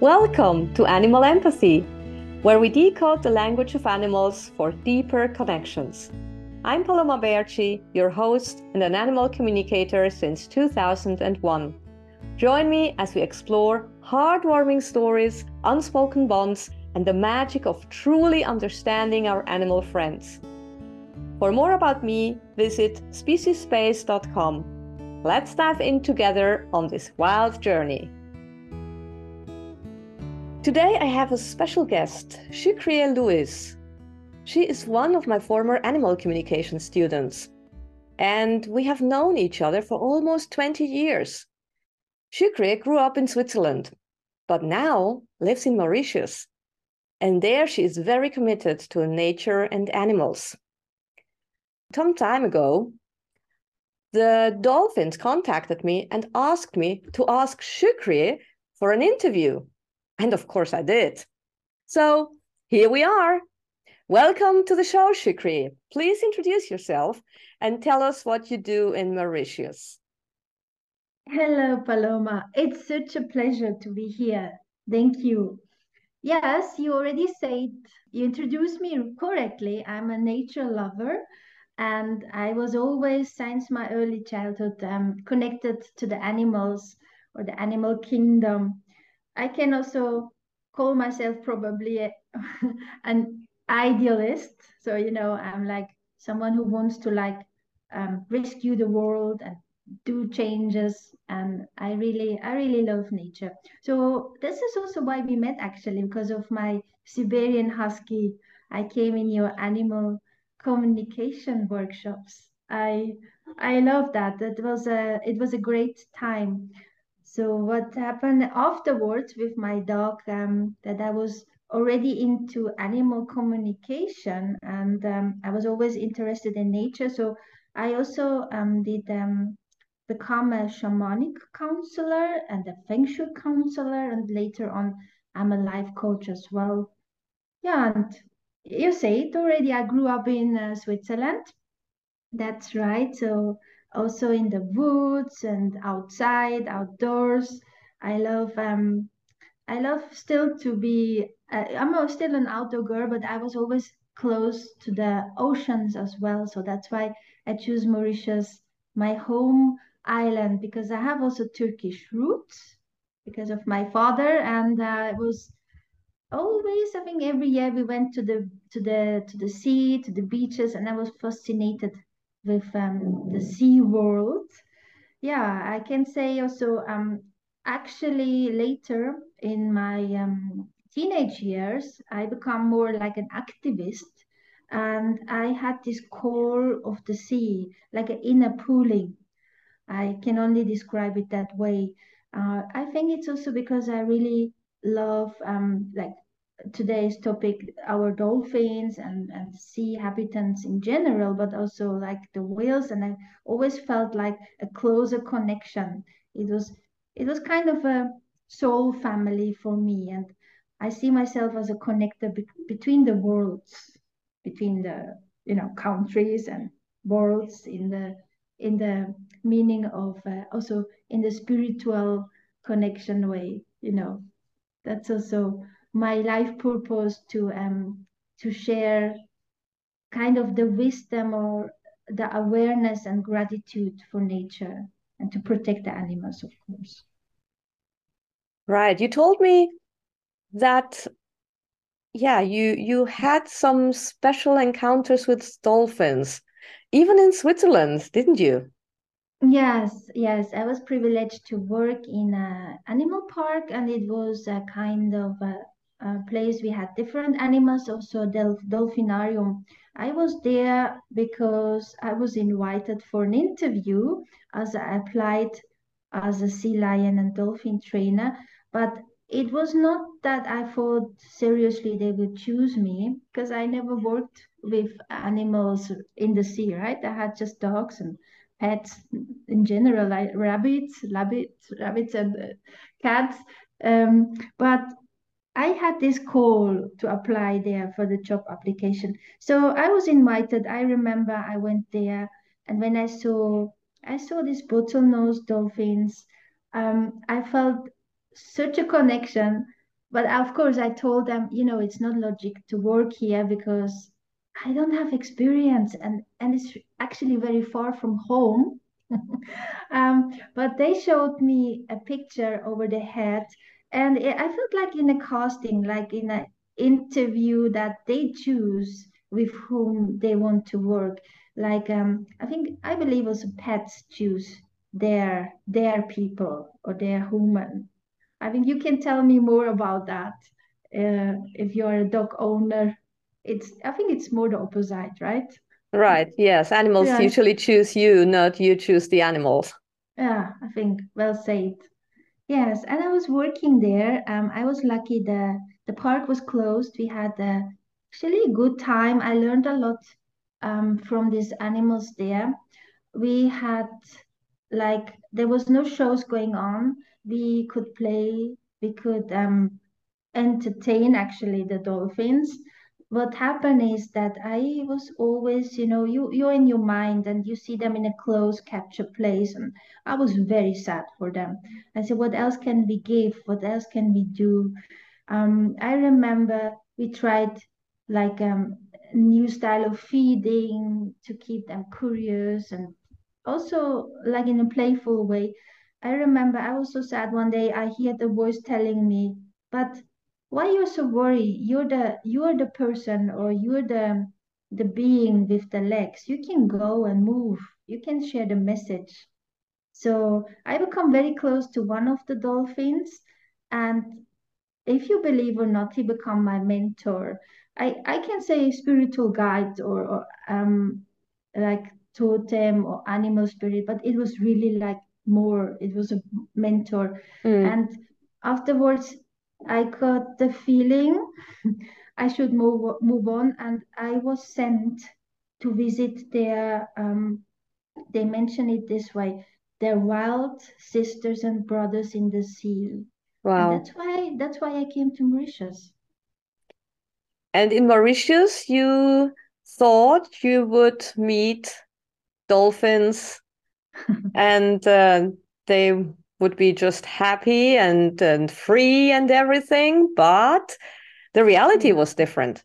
Welcome to Animal Empathy, where we decode the language of animals for deeper connections. I'm Paloma Baertschi, your host and an animal communicator since 2001. Join me as we explore heartwarming stories, unspoken bonds, and the magic of truly understanding our animal friends. For more about me, visit speciespace.com. Let's dive in together on this wild journey. Today I have a special guest, Şükriye Louis. She is one of my former animal communication students, and we have known each other for almost 20 years. Şükriye grew up in Switzerland, but now lives in Mauritius, and there she is very committed to nature and animals. Some time ago, the dolphins contacted me and asked me to ask Şükriye for an interview. And of course I did. So here we are. Welcome to the show, Shukri. Please introduce yourself and tell us what you do in Mauritius. Hello, Paloma. It's such a pleasure to be here. Thank you. Yes, you already said, you introduced me correctly. I'm a nature lover, and I was always, since my early childhood, um, connected to the animals or the animal kingdom. I can also call myself probably a, an idealist. So, you know, I'm like someone who wants to like um, rescue the world and do changes. And i really i really love nature. So this is also why we met actually because of my siberian husky. I came in your animal communication workshops. I i love that. It was a it was a great time so what happened afterwards with my dog um, that I was already into animal communication and um, I was always interested in nature. So I also um, did um, become a shamanic counselor and a feng shui counselor, and later on I'm a life coach as well. Yeah, and you say it already. I grew up in uh, Switzerland. That's right. So also in the woods and outside, outdoors. I love um, I love still to be. Uh, I'm still an outdoor girl, but I was always close to the oceans as well. So that's why I choose Mauritius, my home island, because I have also Turkish roots because of my father, and uh, was always. I think every year we went to the to the to the sea, to the beaches, and I was fascinated with um, the sea world. Yeah, I can say also um, actually later in my um, teenage years, I become more like an activist and I had this call of the sea, like an inner pulling. I can only describe it that way. Uh, I think it's also because I really love um, like today's topic our dolphins and, and sea habitants in general but also like the whales and i always felt like a closer connection. It was it was kind of a soul family for me and i see myself as a connector be- between the worlds between the you know countries and worlds in the in the meaning of uh, also in the spiritual connection way you know. That's also my life purpose to um to share kind of the wisdom or the awareness and gratitude for nature and to protect the animals of course. Right. You told me that yeah you you had some special encounters with dolphins even in switzerland didn't you? Yes yes. I was privileged to work in an animal park and it was a kind of a place we had different animals, also Delph Dolphinarium. I was there because I was invited for an interview as I applied as a sea lion and dolphin trainer. But it was not that I thought seriously they would choose me because I never worked with animals in the sea, right? I had just dogs and pets in general, like rabbits, rabbits, rabbits and uh, cats. Um, but I had this call to apply there for the job application. So I was invited. I remember I went there, and when I saw I saw these bottlenose dolphins, um, I felt such a connection. but of course, I told them, you know, it's not logic to work here because I don't have experience and, and it's actually very far from home. um, but they showed me a picture over the head and it, I felt like in a casting, like in an interview that they choose with whom they want to work. Like um, I think I believe also pets choose their their people or their human. I think you can tell me more about that. Uh, if you're a dog owner, it's I think it's more the opposite, right? Right. Yes. Animals yeah. usually choose you, not you choose the animals. Yeah, I think well said. Yes, and I was working there. Um, I was lucky the the park was closed. We had a, actually a good time. I learned a lot um, from these animals there. We had like there was no shows going on. We could play. We could um, entertain actually the dolphins what happened is that I was always, you know, you you're in your mind and you see them in a close capture place, and I was very sad for them. I said, what else can we give? What else can we do? Um, I remember we tried like um, new style of feeding to keep them curious and also like in a playful way. I remember I was so sad one day. I hear the voice telling me, but why you're so worried you're the you're the person or you're the the being with the legs. You can go and move. You can share the message. So i become very close to one of the dolphins and if you believe or not he become my mentor. I i can say spiritual guide or, or um like totem or animal spirit but it was really like more it was a mentor. Mm. and afterwards I got the feeling I should move move on, and I was sent to visit their. Um, they mention it this way: their wild sisters and brothers in the sea. Wow! And that's why that's why I came to Mauritius. And in Mauritius, you thought you would meet dolphins, and uh, they would be just happy and and free and everything but the reality was different.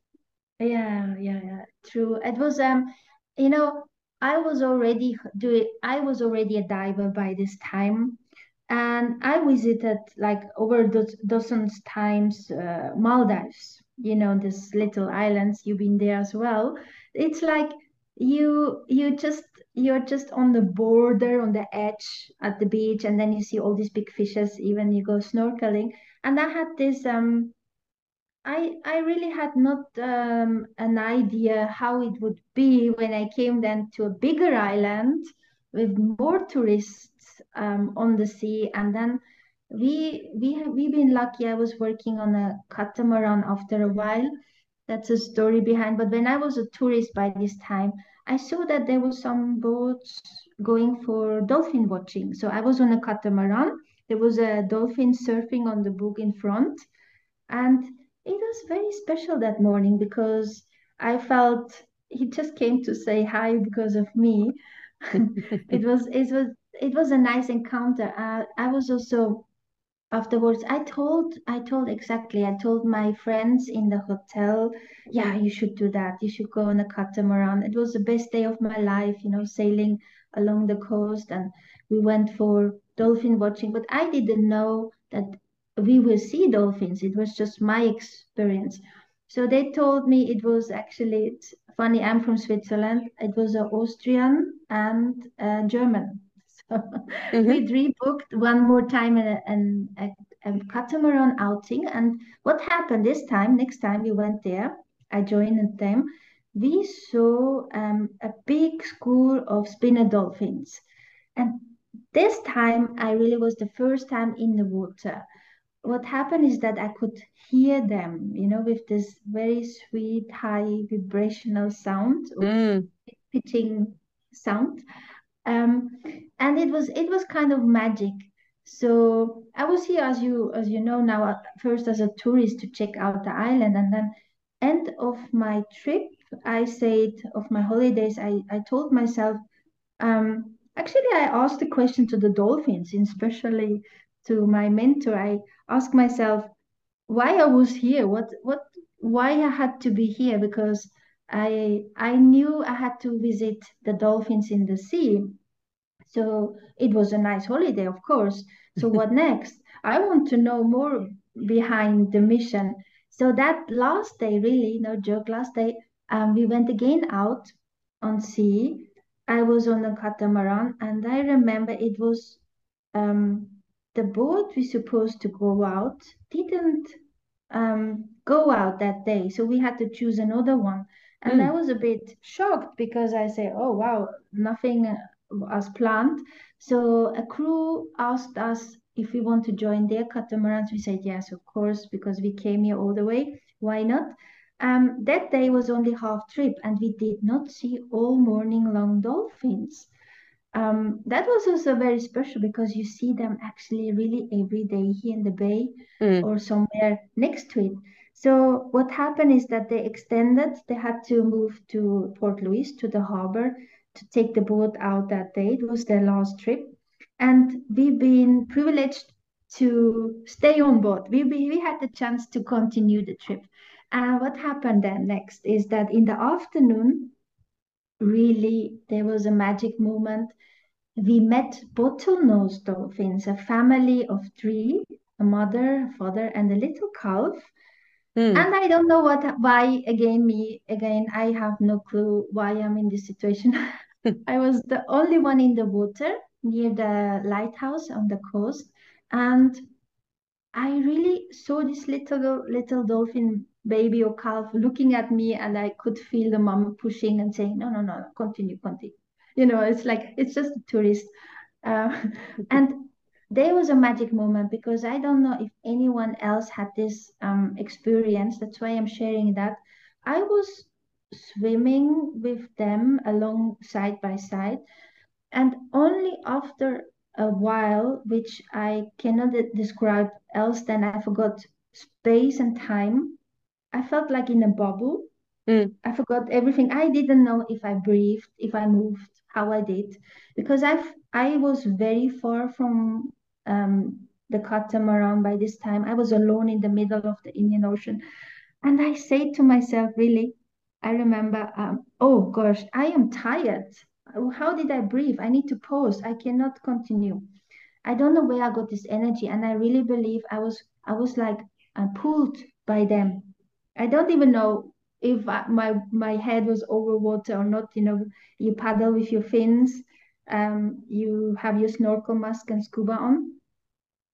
Yeah yeah yeah true. It was um you know i was already doing i was already a diver by this time and i visited like over do- dozens times uh, maldives you know this little islands you've been there as well. It's like you you just you're just on the border on the edge at the beach and then you see all these big fishes even you go snorkeling. And i had this um i i really had not um an idea how it would be when i came then to a bigger island with more tourists um, on the sea. And then we we have we've been lucky. I was working on a catamaran after a while. That's a story behind. But when i was a tourist by this time I saw that there were some boats going for dolphin watching. So I was on a catamaran. There was a dolphin surfing on the book in front. And it was very special that morning because I felt he just came to say hi because of me. it was it was it was a nice encounter. Uh, I was also afterwards. I told i told exactly. I told my friends in the hotel yeah you should do that. You should go on a catamaran. It was the best day of my life you know sailing along the coast and we went for dolphin watching. But i didn't know that we will see dolphins. It was just my experience. So they told me it was actually funny i'm from switzerland. It was an austrian and a german mm-hmm. we rebooked one more time and a, a, a catamaran outing. And what happened this time? Next time we went there, I joined them. We saw um, a big school of spinner dolphins, and this time I really was the first time in the water. What happened is that I could hear them, you know, with this very sweet, high vibrational sound, mm. pitching sound um, and it was it was kind of magic. So I was here, as you as you know now, uh, first as a tourist to check out the island, and then end of my trip, I said of my holidays, I I told myself, um, actually I asked the question to the dolphins, especially to my mentor. I asked myself, why I was here, what what why I had to be here because I I knew I had to visit the dolphins in the sea. So it was a nice holiday, of course. So what next? I want to know more behind the mission. So that last day, really, no joke, last day, um, we went again out on sea. I was on a catamaran, and I remember it was um, the boat we supposed to go out didn't um, go out that day, so we had to choose another one. And mm. I was a bit shocked because I say, "Oh wow, nothing as planned." So a crew asked us if we want to join their catamarans. We said yes, of course, because we came here all the way. Why not? Um, that day was only half trip, and we did not see all morning long dolphins. Um, that was also very special because you see them actually really every day here in the bay mm. or somewhere next to it. So what happened is that they extended. They had to move to Port Louis to the harbor to take the boat out that day. It was their last trip, and we've been privileged to stay on board. We we had the chance to continue the trip. And what happened then next is that in the afternoon, really, there was a magic moment. We met bottlenose dolphins, a family of three, a mother, father, and a little calf. Mm. And I don't know what, why, again, me, again, I have no clue why I'm in this situation. I was the only one in the water near the lighthouse on the coast. And I really saw this little little dolphin baby or calf looking at me and I could feel the mom pushing and saying, no, no, no, continue, continue. You know, it's like, it's just a tourist. Uh, and there was a magic moment because I don't know if anyone else had this um, experience. That's why I'm sharing that. I was swimming with them along side by side. And only after a while, which I cannot describe else than I forgot space and time, I felt like in a bubble. Mm. I forgot everything. I didn't know if I breathed, if I moved, how I did, because I I was very far from um, the catamaran by this time. I was alone in the middle of the Indian Ocean, and I say to myself, really, I remember, um, oh gosh, I am tired. How did I breathe? I need to pause. I cannot continue. I don't know where I got this energy, and I really believe I was I was like uh, pulled by them I don't even know if I, my my head was over water or not. You know, you paddle with your fins, um, you have your snorkel mask and scuba on.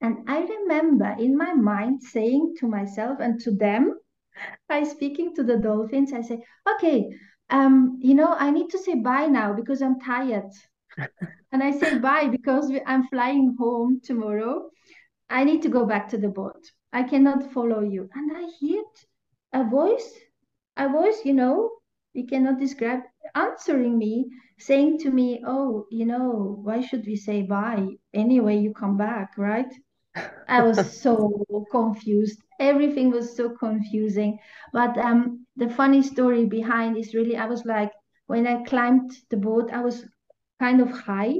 And I remember in my mind saying to myself and to them, by speaking to the dolphins, I say, okay, um, you know, I need to say bye now because I'm tired. and I say bye because I'm flying home tomorrow. I need to go back to the boat. I cannot follow you. And I hear a voice, a voice, you know, we cannot describe, answering me, saying to me, Oh, you know, why should we say bye? Anyway, you come back, right? I was so confused. Everything was so confusing. But um, the funny story behind is really, I was like, when I climbed the boat, I was kind of high.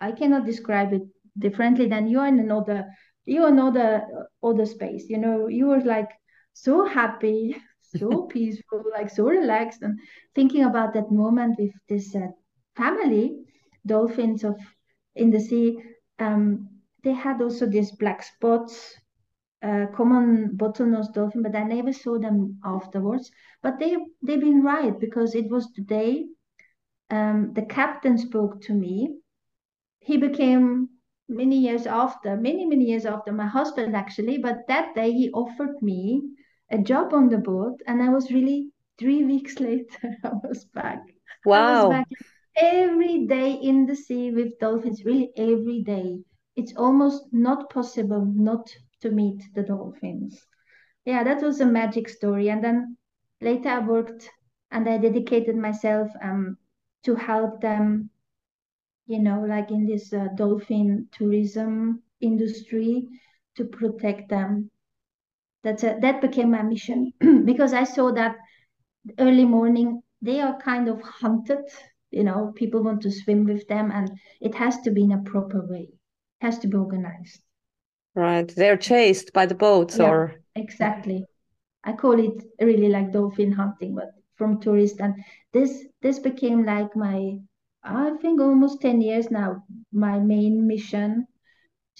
I cannot describe it differently than you are in another, you are another other space. You know, you were like so happy, so peaceful, like so relaxed, and thinking about that moment with this uh, family, dolphins of in the sea. Um, they had also these black spots, uh, common bottlenose dolphin, but I never saw them afterwards. But they they've been right because it was the day um, the captain spoke to me. He became many years after, many many years after my husband actually. But that day he offered me a job on the boat, and I was really three weeks later I was back. Wow. Was back every day in the sea with dolphins, really every day. It's almost not possible not to meet the dolphins. Yeah, that was a magic story. And then later I worked and I dedicated myself um, to help them, you know, like in this uh, dolphin tourism industry to protect them that's a, that became my mission because I saw that early morning they are kind of hunted. You know, people want to swim with them, and it has to be in a proper way. It has to be organized. Right. They're chased by the boats Yeah, or exactly. I call it really like dolphin hunting, but from tourists. And this this became like my, I think almost 10 years now, my main mission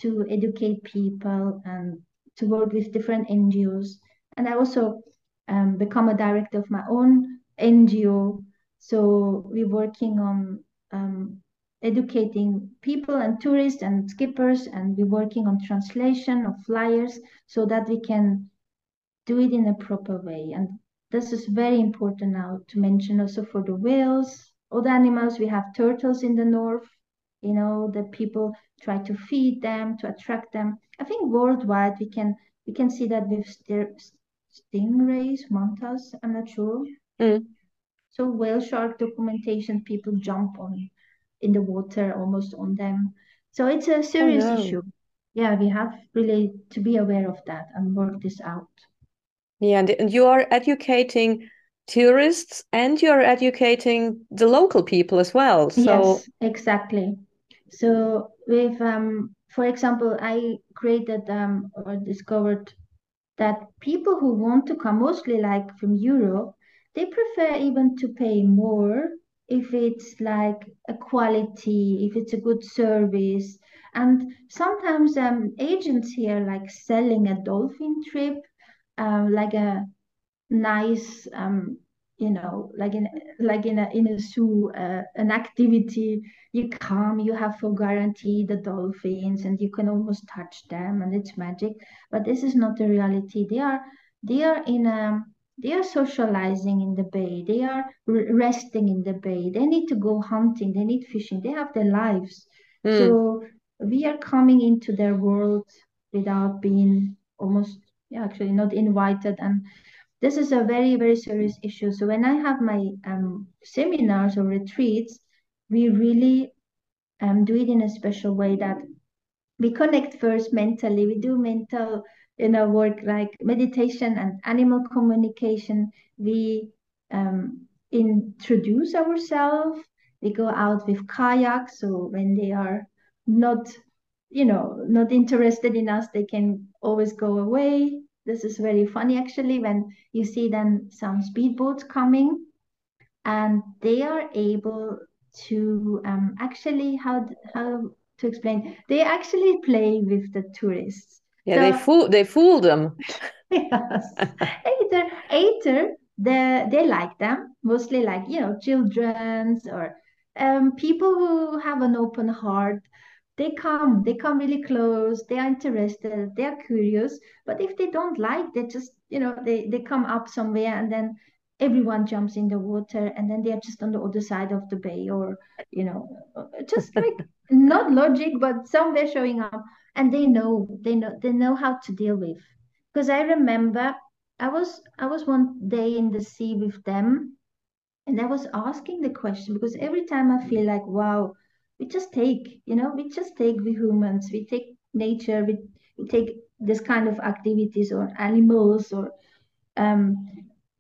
to educate people and to work with different NGOs. And I also um, become a director of my own NGO. So we're working on um, educating people and tourists and skippers, and we're working on translation of flyers so that we can do it in a proper way. And this is very important now to mention also for the whales, other animals. We have turtles in the north, you know, that people try to feed them to attract them. I think worldwide we can we can see that with stingrays, mantas. I'm not sure. Mm. So whale shark documentation, people jump on in the water almost on them. So it's a serious Oh, no. issue. Yeah, we have really to be aware of that and work this out. Yeah, and, and you are educating tourists and you're educating the local people as well. So Yes, exactly. So with um, for example, I created um or discovered that people who want to come, mostly like from Europe, they prefer even to pay more if it's like a quality, if it's a good service. And sometimes um, agents here like selling a dolphin trip, um, like a nice um, you know, like in like in a in a zoo, uh, an activity. You come, you have for guarantee the dolphins, and you can almost touch them, and it's magic. But this is not the reality. They are they are in a they are socializing in the bay. They are resting in the bay. They need to go hunting. They need fishing. They have their lives. mm, So we are coming into their world without being almost yeah, actually not invited and this is a very very serious issue so when i have my um, seminars or retreats we really um, do it in a special way that we connect first mentally we do mental you know work like meditation and animal communication we um, introduce ourselves. We go out with kayaks so when they are not you know not interested in us they can always go away. This is very funny actually when you see then some speedboats coming and they are able to um, actually how how to explain? They actually play with the tourists yeah, they fool they fool them. yes either either they they like them mostly like you know children's or um, people who have an open heart they come they come really close they are interested they are curious but if they don't like they just you know they they come up somewhere and then everyone jumps in the water and then they're just on the other side of the bay or you know just like not logic but somewhere showing up. And they know they know they know how to deal with. Because i remember i was i was one day in the sea with them and i was asking the question because every time i feel like wow we just take you know we just take the humans we take nature we, we take this kind of activities or animals or um,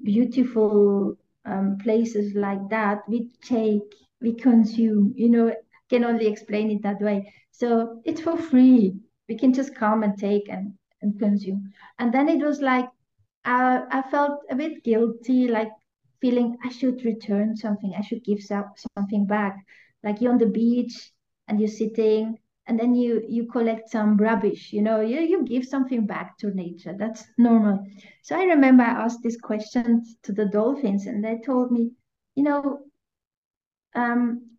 beautiful um, places like that we take we consume you know can only explain it that way. So it's for free. We can just come and take and, and consume. And then it was like uh, i felt a bit guilty like feeling i should return something. I should give something back. Like you're on the beach and you're sitting and then you you collect some rubbish you know you, you give something back to nature. That's normal. So i remember i asked this question to the dolphins and they told me you know um,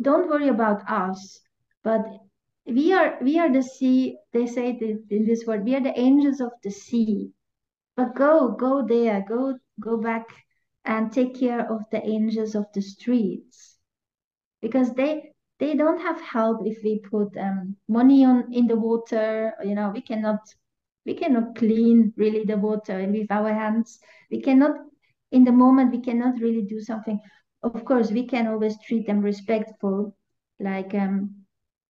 don't worry about us but we are we are the sea they say in this word we are the angels of the sea. But go go there go go back and take care of the angels of the streets. Because they they don't have help if we put um, money on in the water you know we cannot we cannot clean really the water with our hands. We cannot in the moment we cannot really do something of course we can always treat them respectful like um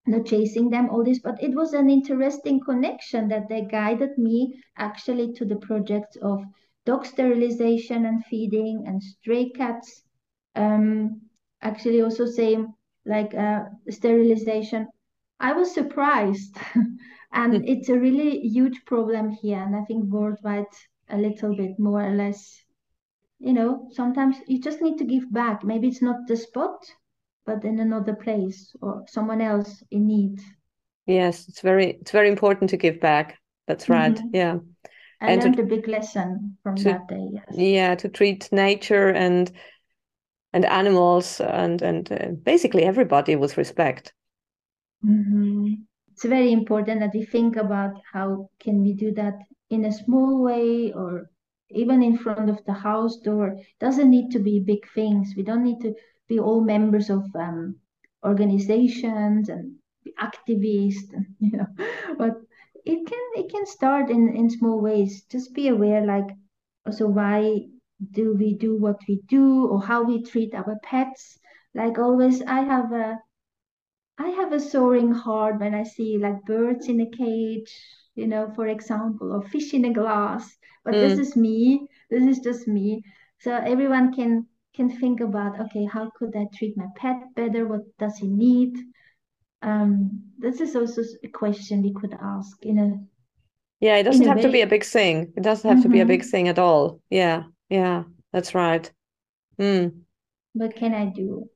not chasing them all this but it was an interesting connection that they guided me actually to the project of dog sterilization and feeding and stray cats um actually also same like uh, sterilization I was surprised. and hmm. it's a really huge problem here. And I think worldwide, a little bit more or less, you know, sometimes you just need to give back. Maybe it's not the spot, but in another place or someone else in need. Yes, it's very it's very important to give back. That's right. Mm-hmm. Yeah. I and learned to, a big lesson from to, that day. Yes. Yeah, to treat nature and and animals and and uh, basically everybody with respect. Mm-hmm. It's very important that we think about how can we do that in a small way or even in front of the house door. Doesn't need to be big things. We don't need to be all members of um, organizations and activists, and, you know. But it can it can start in in small ways. Just be aware, like also why do we do what we do or how we treat our pets. Like always, I have a I have a soaring heart when I see like birds in a cage, you know, for example, or fish in a glass. But mm. this is me. This is just me. So everyone can can think about okay, how could I treat my pet better? What does he need? Um, this is also a question we could ask in a yeah. It doesn't have way. to be a big thing. It doesn't have mm-hmm. to be a big mm-hmm. thing at all. Yeah, yeah, that's right. Mm. What can I do?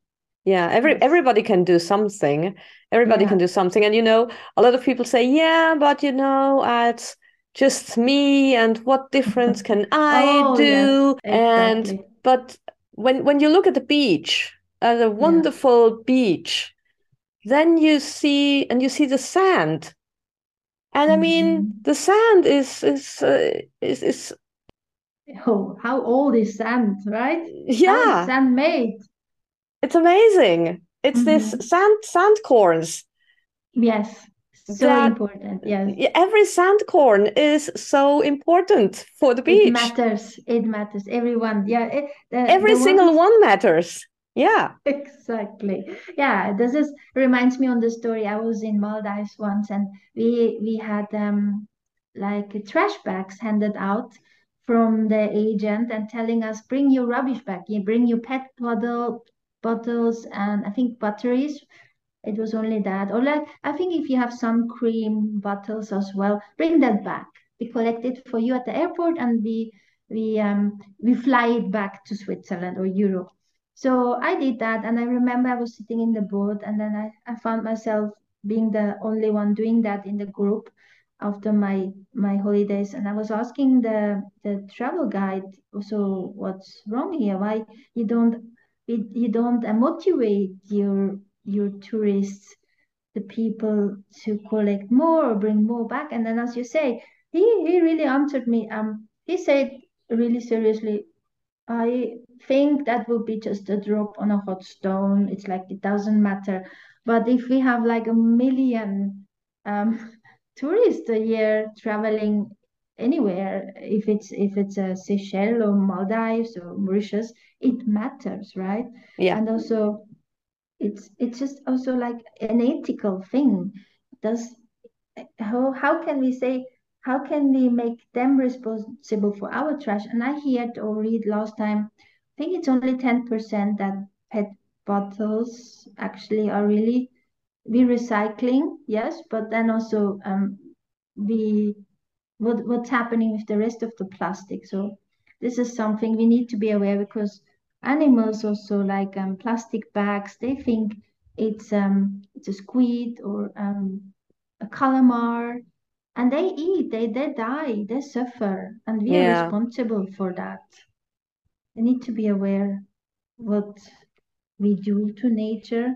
yeah every everybody can do something everybody yeah. can do something and you know a lot of people say yeah but you know it's just me and what difference can i oh, do yeah, exactly. and but when when you look at the beach at a wonderful yeah. beach then you see and you see the sand and i mean mm-hmm. the sand is is uh, is is oh how old is sand right yeah sand made it's amazing. It's mm-hmm. this sand sand corns. Yes. So that, important. Yes. Every sand corn is so important for the beach. It matters. It matters. Everyone. Yeah. It, the, Every the single ones... one matters. Yeah. Exactly. Yeah. This is reminds me on the story. I was in Maldives once and we we had um like trash bags handed out from the agent and telling us bring your rubbish bag you bring your pet bottle bottles and I think batteries. It was only that. Or like I think if you have some cream bottles as well, bring that back. We collect it for you at the airport and we we um we fly it back to Switzerland or Europe. So I did that and I remember I was sitting in the boat and then I, I found myself being the only one doing that in the group after my my holidays and i was asking the the travel guide so what's wrong here why you don't you don't motivate your your tourists the people to collect more or bring more back. And then as you say he he really answered me. Um he said really seriously i think that would be just a drop on a hot stone. It's like it doesn't matter. But if we have like a million um, tourists a year traveling anywhere if it's if it's a Seychelles or Maldives or Mauritius it matters right? Yeah. And also it's it's just also like an ethical thing does how how can we say how can we make them responsible for our trash and i heard or read last time i think it's only 10% that pet bottles actually are really we recycling yes but then also um we what what's happening with the rest of the plastic. So this is something we need to be aware because animals also like um, plastic bags. They think it's um it's a squid or um a calamar, and they eat. They they die. They suffer, and we yeah. are responsible for that. We need to be aware what we do to nature.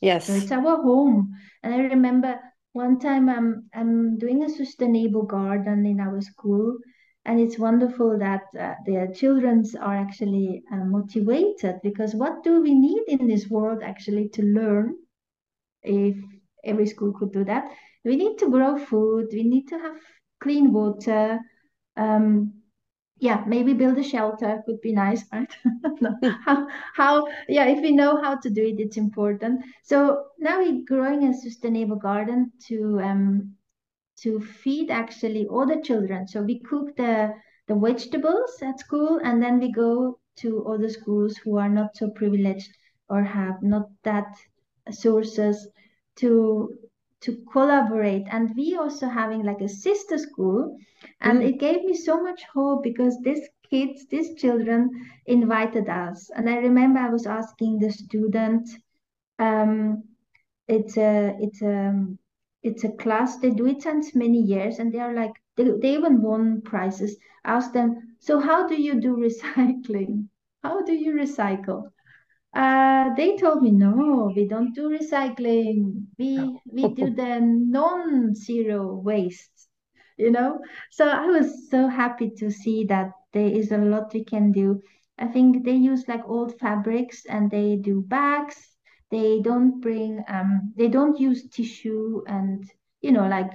Yes, so it's our home, and I remember one time I'm I'm doing a sustainable garden in our school, and it's wonderful that uh, the childrens are actually uh, motivated because what do we need in this world actually to learn? If every school could do that, we need to grow food. We need to have clean water. Um, yeah, maybe build a shelter would be nice, right? how, how, yeah, if we know how to do it, it's important. So now we're growing a sustainable garden to um to feed actually all the children. So we cook the the vegetables at school, and then we go to other schools who are not so privileged or have not that sources to to collaborate and we also having like a sister school and mm. it gave me so much hope because these kids these children invited us and i remember i was asking the student um, it's a it's a it's a class. They do it since many years and they are like they, they even won prizes. Ask them so how do you do recycling? How do you recycle? Uh, they told me no we don't do recycling. We we do the non-zero waste you know? So i was so happy to see that there is a lot we can do. I think they use like old fabrics and they do bags they don't bring um they don't use tissue and you know like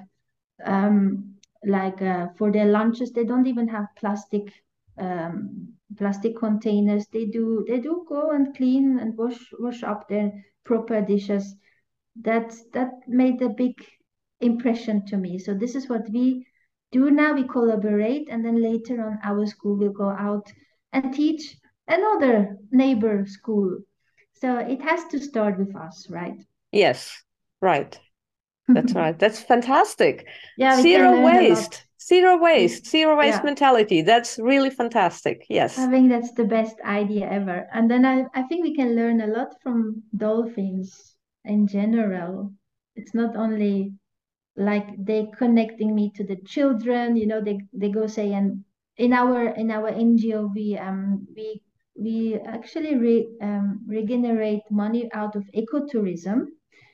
um like uh, for their lunches they don't even have plastic um plastic containers. They do they do go and clean and wash wash up their proper dishes. That that made a big impression to me. So this is what we do now. We collaborate and then later on our school will go out and teach another neighbor school so it has to start with us right? Yes right. That's right. That's fantastic. Yeah zero waste zero waste zero waste yeah. mentality. That's really fantastic. Yes. I think that's the best idea ever. And then I, I think we can learn a lot from dolphins in general. It's not only like they connecting me to the children you know they they go say and in our in our ngo we um we we actually re, um, regenerate money out of ecotourism.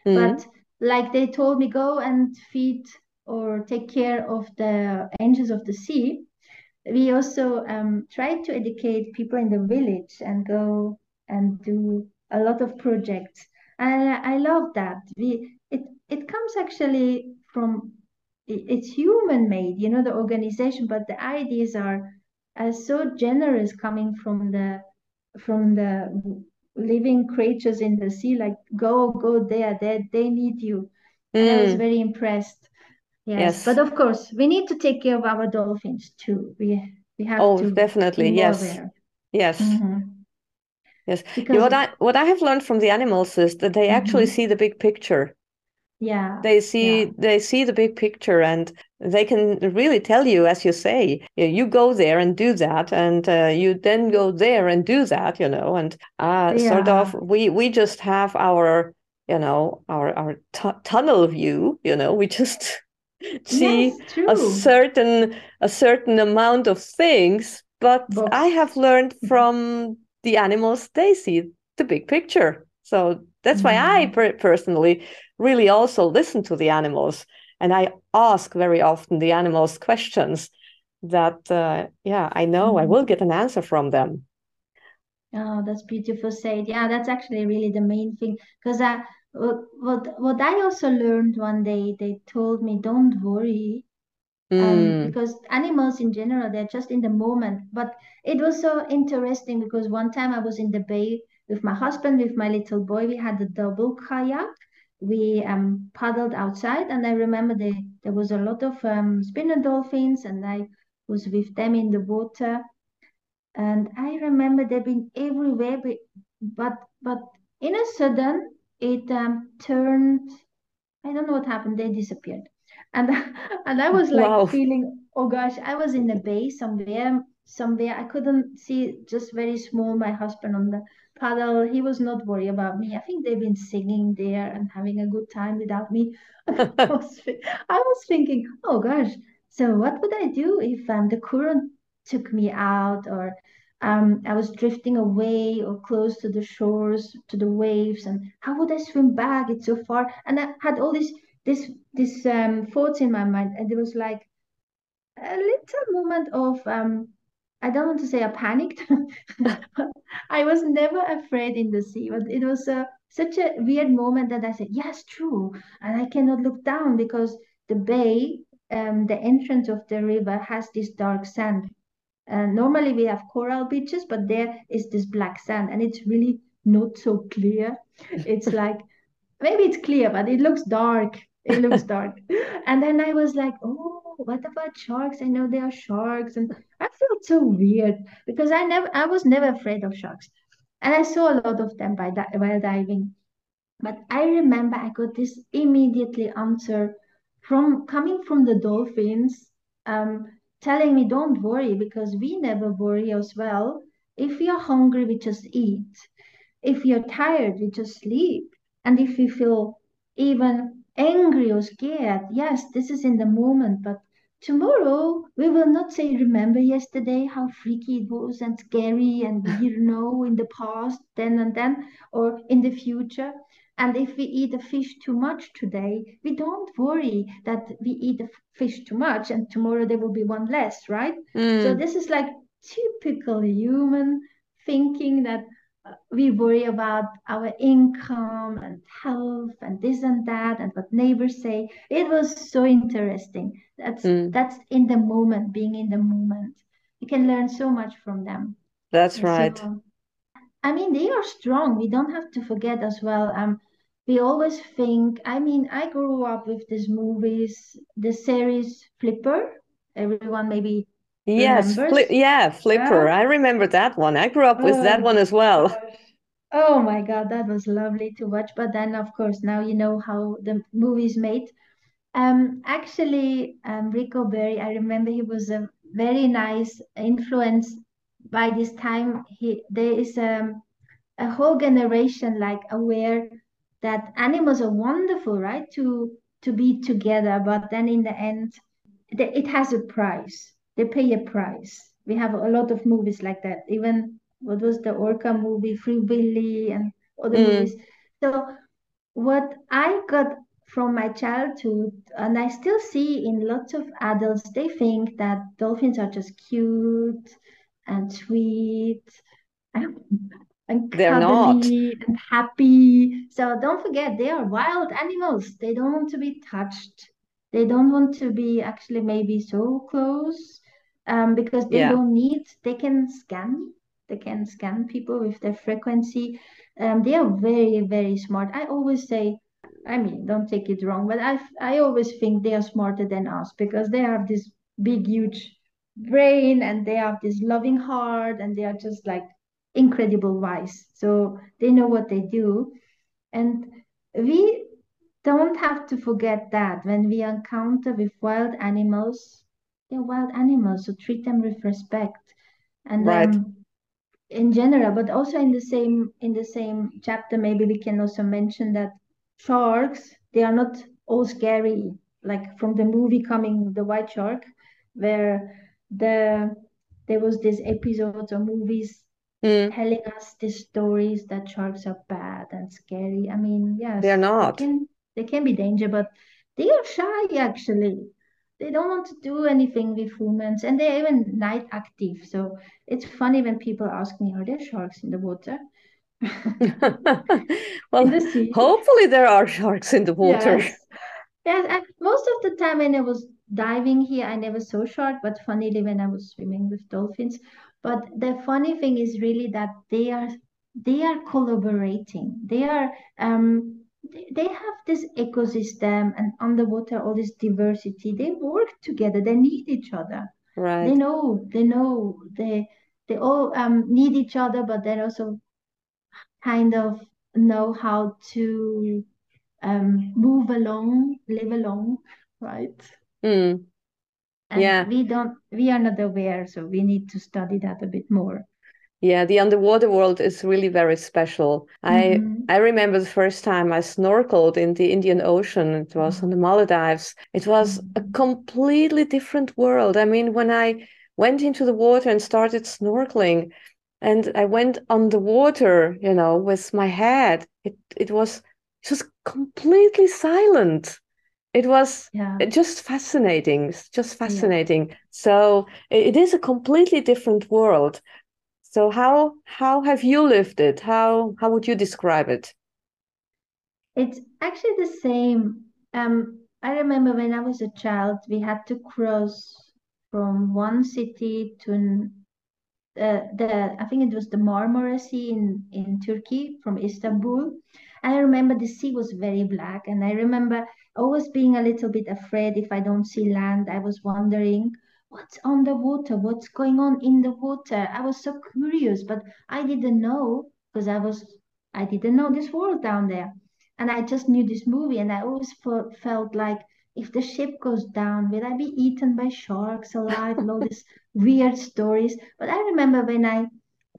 Mm. but like they told me go and feed or take care of the angels of the sea. We also um, try to educate people in the village and go and do a lot of projects. And i love that. We it it comes actually from it's human made you know the organization but the ideas are are so generous coming from the from the living creatures in the sea like go go there they, they need you mm. i was mm. very impressed yes. yes. but of course we need to take care of our dolphins too we we have oh definitely yes aware. yes mm-hmm. yes because what i what i have learned from the animals is that they mm-hmm. actually see the big picture yeah they see yeah. they see the big picture and they can really tell you as you say you go there and do that and uh, you then go there and do that you know and uh, yeah. sort of we we just have our you know our our t- tunnel view you know we just see yes, a certain a certain amount of things but i have learned mm-hmm. from the animals they see the big picture so that's why mm-hmm. I per- personally really also listen to the animals and I ask very often the animals questions that, uh, yeah, I know mm-hmm. I will get an answer from them. Oh, that's beautiful said. Yeah, that's actually really the main thing. Because I, what, what, what I also learned one day, they told me, don't worry. Um, mm. because animals in general, they're just in the moment. But it was so interesting because one time I was in the bay with my husband, with my little boy, we had a double kayak. We um, paddled outside, and I remember they, there was a lot of um, spinner dolphins, and I was with them in the water. And I remember they've been everywhere, but but in a sudden it um, turned. I don't know what happened. They disappeared, and and I was like wow. feeling, oh gosh, I was in the bay somewhere, somewhere. I couldn't see, just very small. My husband on the paddle. He was not worried about me. I think they've been singing there and having a good time without me. I, was, I was thinking, oh gosh, so what would I do if um, the current took me out or um, I was drifting away or close to the shores, to the waves, and how would I swim back? It's so far. And I had all these this this um, thoughts in my mind, and it was like a little moment of um, I don't want to say I panicked. I was never afraid in the sea, but it was a, such a weird moment that I said, yes, true. And I cannot look down because the bay, um, the entrance of the river has this dark sand. And normally we have coral beaches, but there is this black sand and it's really not so clear. It's like, maybe it's clear, but it looks dark. It looks dark. And then I was like, oh, what about sharks? I know there are sharks. And I felt so weird because I never I was never afraid of sharks. And I saw a lot of them by di- while diving. But I remember I got this immediately answer from coming from the dolphins, um, telling me, don't worry, because we never worry as well. If we are hungry, we just eat. If you're tired, we just sleep. And if we feel even angry or scared, yes, this is in the moment, but tomorrow we will not say, remember yesterday how freaky it was and scary and you know in the past, then and then, or in the future. And if we eat a fish too much today, we don't worry that we eat a fish too much and tomorrow there will be one less, right? Mm. So this is like typical human thinking that we worry about our income and health and this and that and what neighbors say. It was so interesting. That's mm. that's in the moment, being in the moment. You can learn so much from them. That's right. So, I mean, they are strong. We don't have to forget as well. Um, we always think. I mean, I grew up with these movies, the series Flipper. Everyone maybe yes, fli- yeah, Flipper. Yeah. I remember that one. I grew up with oh, that one as well. Oh my God, that was lovely to watch. But then, of course, now you know how the movie is made. Um, actually, um, Ric O'Barry, I remember he was a very nice influence by this time he there is a, a whole generation like aware that animals are wonderful right to to be together but then in the end it has a price they pay a price we have a lot of movies like that even what was the orca movie free willy and other mm. movies so what i got from my childhood and i still see in lots of adults they think that dolphins are just cute and sweet and, and They're not. and happy. So don't forget, they are wild animals. They don't want to be touched. They don't want to be actually maybe so close um, because they yeah. don't need, they can scan. They can scan people with their frequency. Um, they are very, very smart. I always say, I mean, don't take it wrong, but I, I always think they are smarter than us because they have this big, huge brain and they have this loving heart and they are just like incredible wise so they know what they do and we don't have to forget that when we encounter with wild animals they're wild animals so treat them with respect and right. um, in general but also in the same in the same chapter maybe we can also mention that sharks they are not all scary like from the movie coming the white shark where the there was this episodes or movies mm. telling us these stories that sharks are bad and scary. I mean, yes, they're not. They can, they can be danger, but they are shy actually. They don't want to do anything with humans, and they're even night active. So it's funny when people ask me, "Are there sharks in the water?" well, the hopefully there are sharks in the water. Yes. yes, and most of the time when I was diving here, I never saw shark, but funnily when I was swimming with dolphins. But the funny thing is really that they are they are collaborating. They are um they have this ecosystem and underwater all this diversity. They work together. They need each other. Right. They know. They know. They they all um need each other, but they also kind of know how to um move along, live along, right? Mm. And yeah. we don't we are not aware, so we need to study that a bit more. Yeah, the underwater world is really very special. Mm-hmm. I I remember the first time I snorkeled in the Indian Ocean. It was on the Maldives. It was a mm-hmm. completely different world. I mean, when I went into the water and started snorkeling, and I went underwater, you know, with my head, it it was just completely silent it was yeah. just fascinating just fascinating yeah. so it is a completely different world so how how have you lived it? How how would you describe it? It's actually the same. Um i remember when i was a child we had to cross from one city to uh, the i think it was the marmara sea in in turkey from istanbul. And i remember the sea was very black. And i remember always being a little bit afraid if I don't see land. I was wondering what's on the water, what's going on in the water. I was so curious, but I didn't know because I was I didn't know this world down there. and I just knew this movie, and I always felt, felt like if the ship goes down, will I be eaten by sharks alive? and all these weird stories. But I remember when I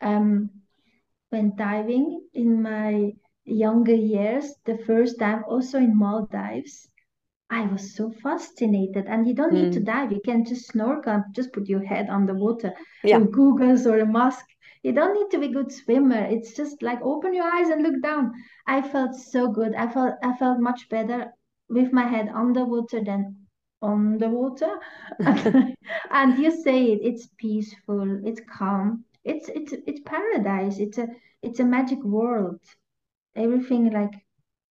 um, went diving in my younger years, the first time, also in Maldives. I was so fascinated. And you don't mm. need to hmm. dive. You can just snorkel, just put your head on the water yeah. with goggles or a mask. You don't need to be a good swimmer. It's just like open your eyes and look down. I felt so good. I felt I felt much better with my head underwater than on the water. and you say it, it's peaceful, it's calm, it's it's it's paradise. It's a it's a magic world. Everything like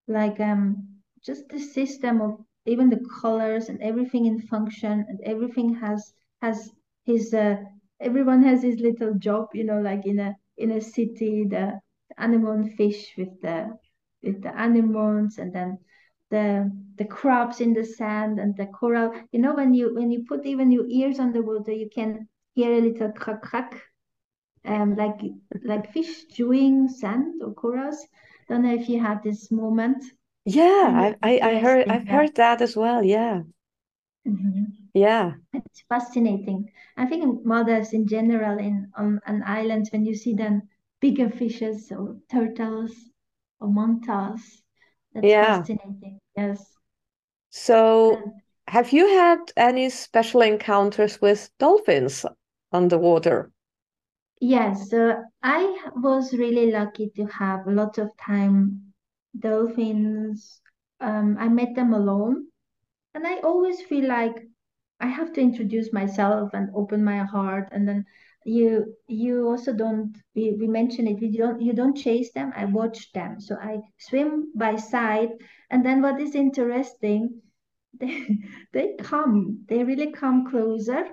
like um just the system of even the colors and everything in function and everything has has his uh, everyone has his little job you know like in a in a city the anemone fish with the with the anemones and then the the crabs in the sand and the coral. You know when you when you put even your ears on the water you can hear a little crack crack um like like fish chewing sand or corals. Don't know if you had this moment yeah, I, I, I heard I've heard that as well. Yeah. Mm-hmm. Yeah. It's fascinating. I think mothers in general in on an island when you see them bigger fishes or turtles or mantas. That's yeah. fascinating. Yes. So and, have you had any special encounters with dolphins underwater? Yes, uh, I was really lucky to have a lot of time dolphins. Um, I met them alone. And I always feel like I have to introduce myself and open my heart. And then you you also don't we, we mentioned it, you don't you don't chase them, I watch them. So I swim by side. And then what is interesting, they they come, they really come closer.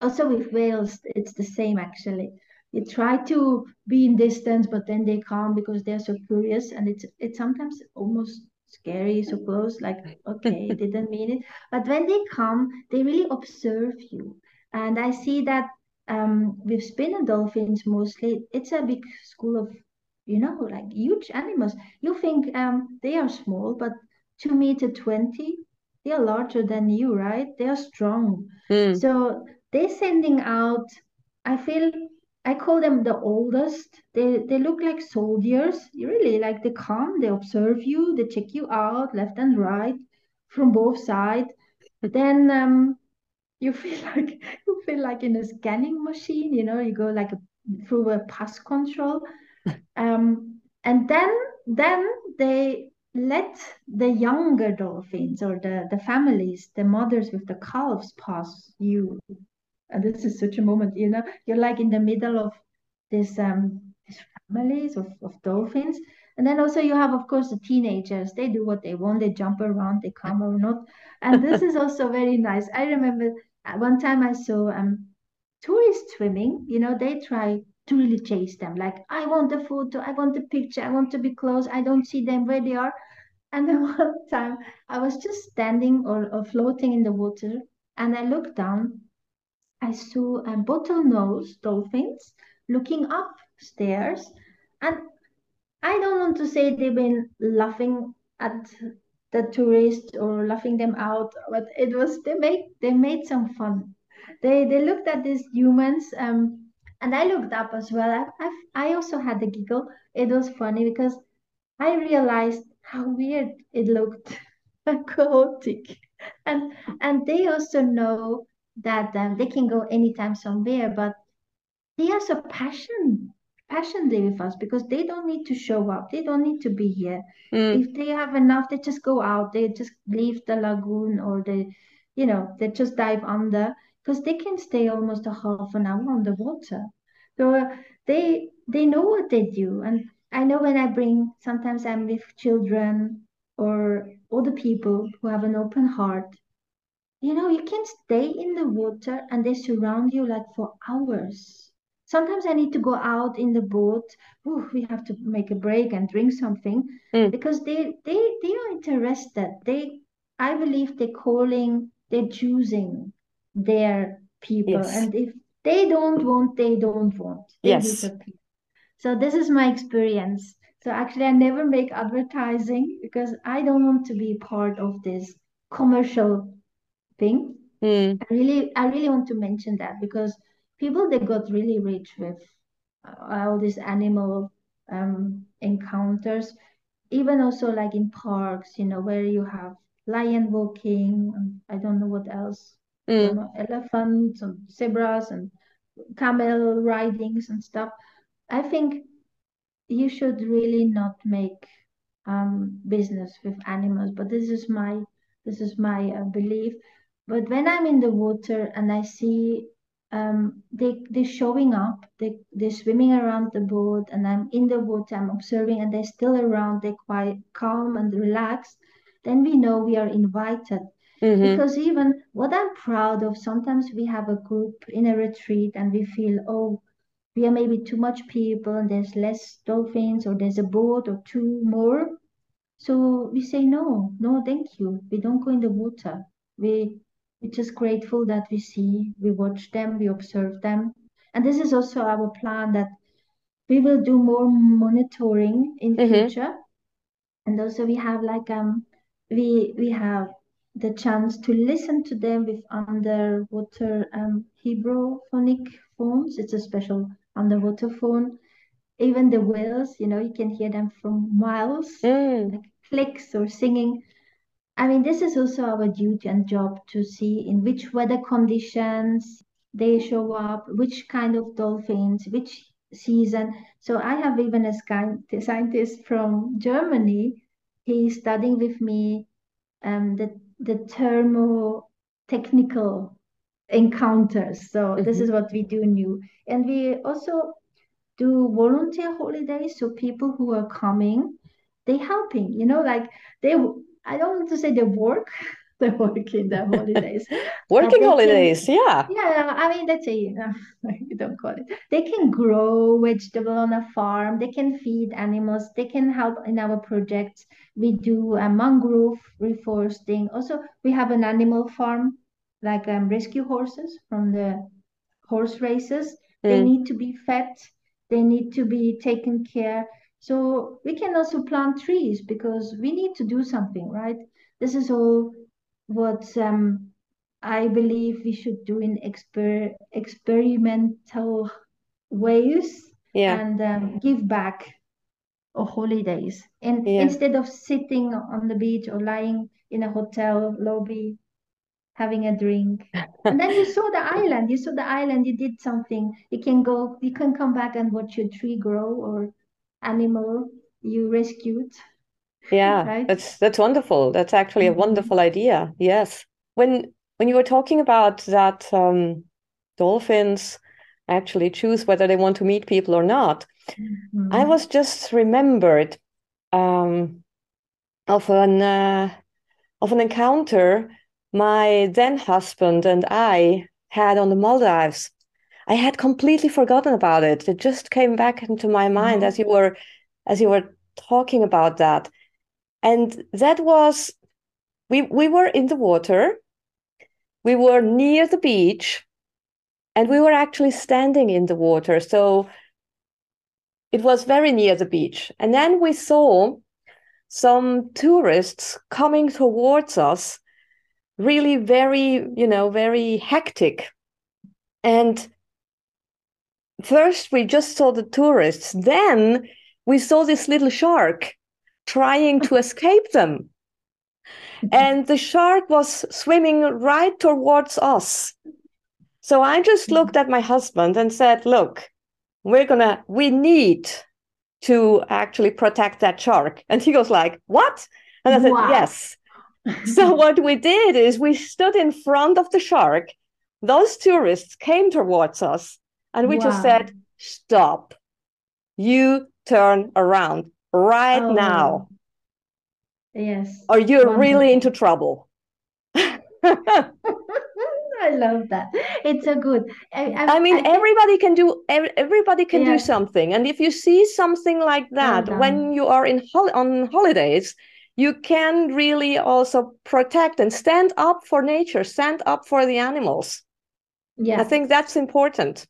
Also with whales, it's the same actually you try to be in distance, but then they come because they're so curious, and it's it's sometimes almost scary, so close, like okay, didn't mean it. But when they come, they really observe you, and I see that um, with spinner dolphins mostly, it's a big school of you know like huge animals. You think um, they are small, but two meter twenty, they are larger than you, right? They are strong. Mm. So they're sending out. I feel I call them the oldest. They they look like soldiers. Really, like they come, they observe you, they check you out left and right from both sides. then um, you feel like you feel like in a scanning machine. You know, you go like a, through a pass control, um, and then then they let the younger dolphins or the the families, the mothers with the calves, pass you and this is such a moment you know you're like in the middle of this um these families of, of dolphins. And then also you have of course the teenagers. They do what they want. They jump around. They come or not. And this is also very nice. I remember one time i saw um tourists swimming. You know they try to really chase them. Like i want the photo i want the picture. I want to be close. I don't see them where they are. And then one time i was just standing or, or floating in the water and i looked down I saw a bottlenose dolphins looking upstairs, and I don't want to say they've been laughing at the tourists or laughing them out, but it was they made they made some fun. They they looked at these humans, um, and I looked up as well. I, I I also had a giggle. It was funny because I realized how weird it looked, chaotic, and and they also know that um, they can go anytime somewhere, but they are so passion passionately with us because they don't need to show up. They don't need to be here. Mm. If they have enough, they just go out. They just leave the lagoon or they, you know, they just dive under because they can stay almost a half an hour on the water. So uh, they they know what they do. And I know when I bring sometimes I'm with children or older people who have an open heart you know, you can stay in the water and they surround you like for hours. Sometimes I need to go out in the boat. Ooh, we have to make a break and drink something mm. because they they they are interested. They I believe they're calling, they're choosing their people. Yes. And if they don't want, they don't want. They yes. So this is my experience. So actually, I never make advertising because I don't want to be part of this commercial thing. Mm. I really, I really want to mention that because people they got really rich with uh, all these animal um, encounters, even also like in parks, you know, where you have lion walking, and I don't know what else, Mm. know, elephants and zebras and camel ridings and stuff. I think you should really not make um, business with animals, but this is my this is my uh, belief. But when I'm in the water and I see um, they they're showing up, they they're swimming around the boat, and I'm in the water, I'm observing, and they're still around, they're quite calm and relaxed. Then we know we are invited. hmm Because even what I'm proud of, sometimes we have a group in a retreat and we feel, oh, we are maybe too much people and there's less dolphins or there's a boat or two more. So we say no, no, thank you. We don't go in the water. We we're just grateful that we see, we watch them, we observe them. And this is also our plan that we will do more monitoring in hmm future. And also we have like um we we have the chance to listen to them with underwater um Hebrew phonic phones. It's a special underwater phone. Even the whales, you know, you can hear them from miles, Mm. like clicks or singing. I mean, this is also our duty and job to see in which weather conditions they show up, which kind of dolphins, which season. So I have even a scientist from Germany. He's studying with me um, the the thermotechnical encounters. So this hmm is what we do new, and we also do volunteer holidays. So people who are coming, they helping. You know, like they. I don't want to say they work. They work in the holidays, Working they can holidays, yeah. yeah, I mean, let's say, uh, you don't call it. They can grow vegetable on a farm. They can feed animals. They can help in our projects. We do a mangrove reforesting. Also, we have an animal farm, like um, rescue horses from the horse races. They Mm. need to be fed. They need to be taken care. So we can also plant trees because we need to do something, right? This is all what um, I believe we should do in exper experimental ways Yeah, and um, give back on holidays. And yeah. instead of sitting on the beach or lying in a hotel lobby having a drink. And then you saw the island, you saw the island, you did something. You can go, you can come back and watch your tree grow or animal you rescued, Yeah, right? that's that's wonderful. That's actually a Mhm. wonderful idea. Yes. When when you were talking about that um, dolphins actually choose whether they want to meet people or not, I Mhm. was just remembered um, of an uh, of an encounter my then husband and I had on the Maldives. I had completely forgotten about it. It just came back into my mind Uh-huh. as you were as you were talking about that. And that was we we were in the water, we were near the beach, and we were actually standing in the water. So it was very near the beach. And then we saw some tourists coming towards us, really very, you know, very hectic. And first we just saw the tourists, then we saw this little shark trying to escape them. And the shark was swimming right towards us. So I just looked at my husband and said, Look, we're gonna, we need to actually protect that shark. And he goes like, What? And I said, Wow. Yes. So what we did is we stood in front of the shark. Those tourists came towards us, and we just said, Stop. You turn around right Oh, now, yes. or you're really into trouble. I love that. It's a good. I, I, I mean, I everybody can do everybody can do something. And if you see something like well that when you are in hol on holidays, you can really also protect and stand up for nature, stand up for the animals. Yeah, I think that's important.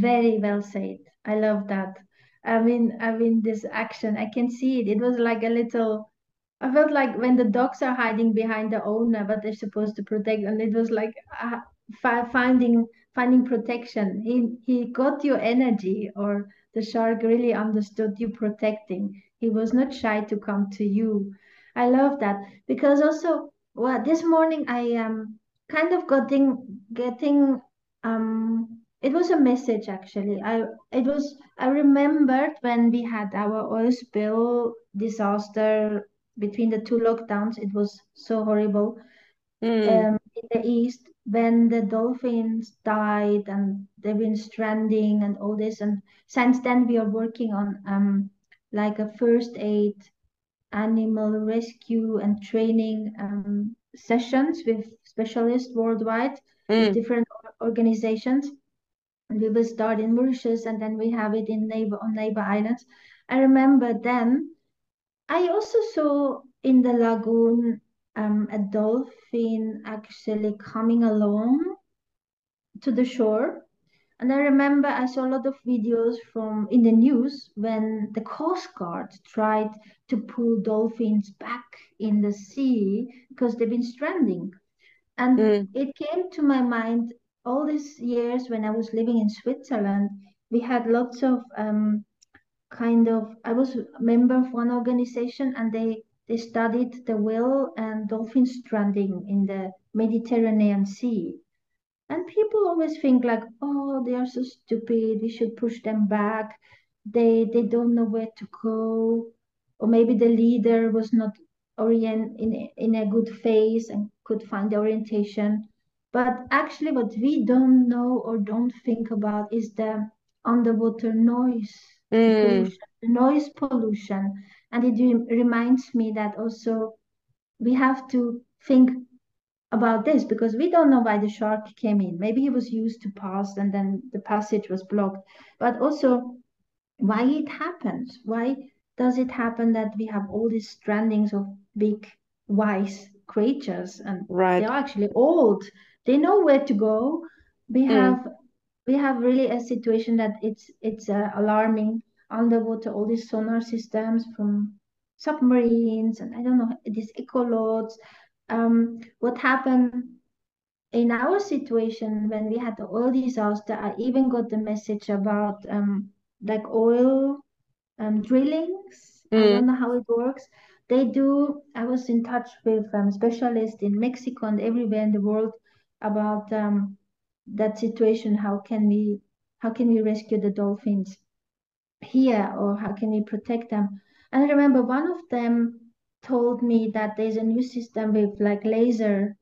Very well said. I love that. I mean, I mean, this action, I can see it. It was like a little. I felt like when the dogs are hiding behind the owner, but they're supposed to protect, and it was like uh, finding finding protection. He he got your energy, or the shark really understood you protecting. He was not shy to come to you. I love that because also, well, this morning I am um, kind of getting getting um it was a message actually i it was i remembered when we had our oil spill disaster between the two lockdowns it was so horrible mm. um, in the east when the dolphins died and they've been stranding and all this and since then we are working on um like a first aid animal rescue and training um, sessions with specialists worldwide mm. with different organizations we will start in Mauritius and then we have it in neighbor on neighbor islands. I remember then I also saw in the lagoon um, a dolphin actually coming along to the shore. And I remember I saw a lot of videos from in the news when the Coast Guard tried to pull dolphins back in the sea because they've been stranding. And mm. it came to my mind all these years when I was living in Switzerland, we had lots of um, kind of. I was a member of one organization, and they they studied the whale and dolphin stranding in the Mediterranean Sea. And people always think like, oh, they are so stupid. We should push them back. They they don't know where to go, or maybe the leader was not orient in in a good phase and could find the orientation. But actually, what we don't know or don't think about is the underwater noise mm. pollution, noise pollution. And it reminds me that also we have to think about this because we don't know why the shark came in. Maybe he was used to pass and then the passage was blocked. But also why it happens. Why does it happen that we have all these strandings of big wise creatures and right. they're actually old they know where to go we hmm. have mm. we have really a situation that it's it's uh, alarming underwater all these sonar systems from submarines and i don't know these echolots um, what happened in our situation when we had the oil disaster i even got the message about um, like oil um, drillings mm. i don't know how it works they do i was in touch with um, specialists in mexico and everywhere in the world about um, that situation. How can we how can we rescue the dolphins here, or how can we protect them? And I remember one of them told me that there's a new system with like laser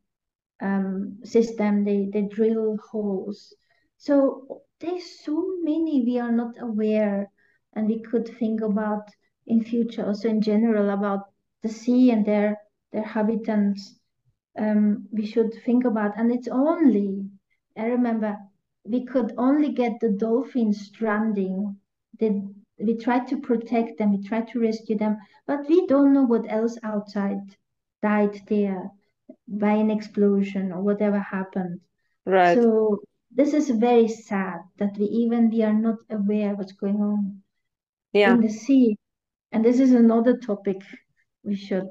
um, system. They they drill holes. So there's so many we are not aware, and we could think about in future also in general about the sea and their their habitants um, we should think about. And it's only, I remember, we could only get the dolphins stranding. They, we tried to protect them, we tried to rescue them, but we don't know what else outside died there by an explosion or whatever happened. Right. So this is very sad that we even we are not aware what's going on yeah. in the sea. And this is another topic we should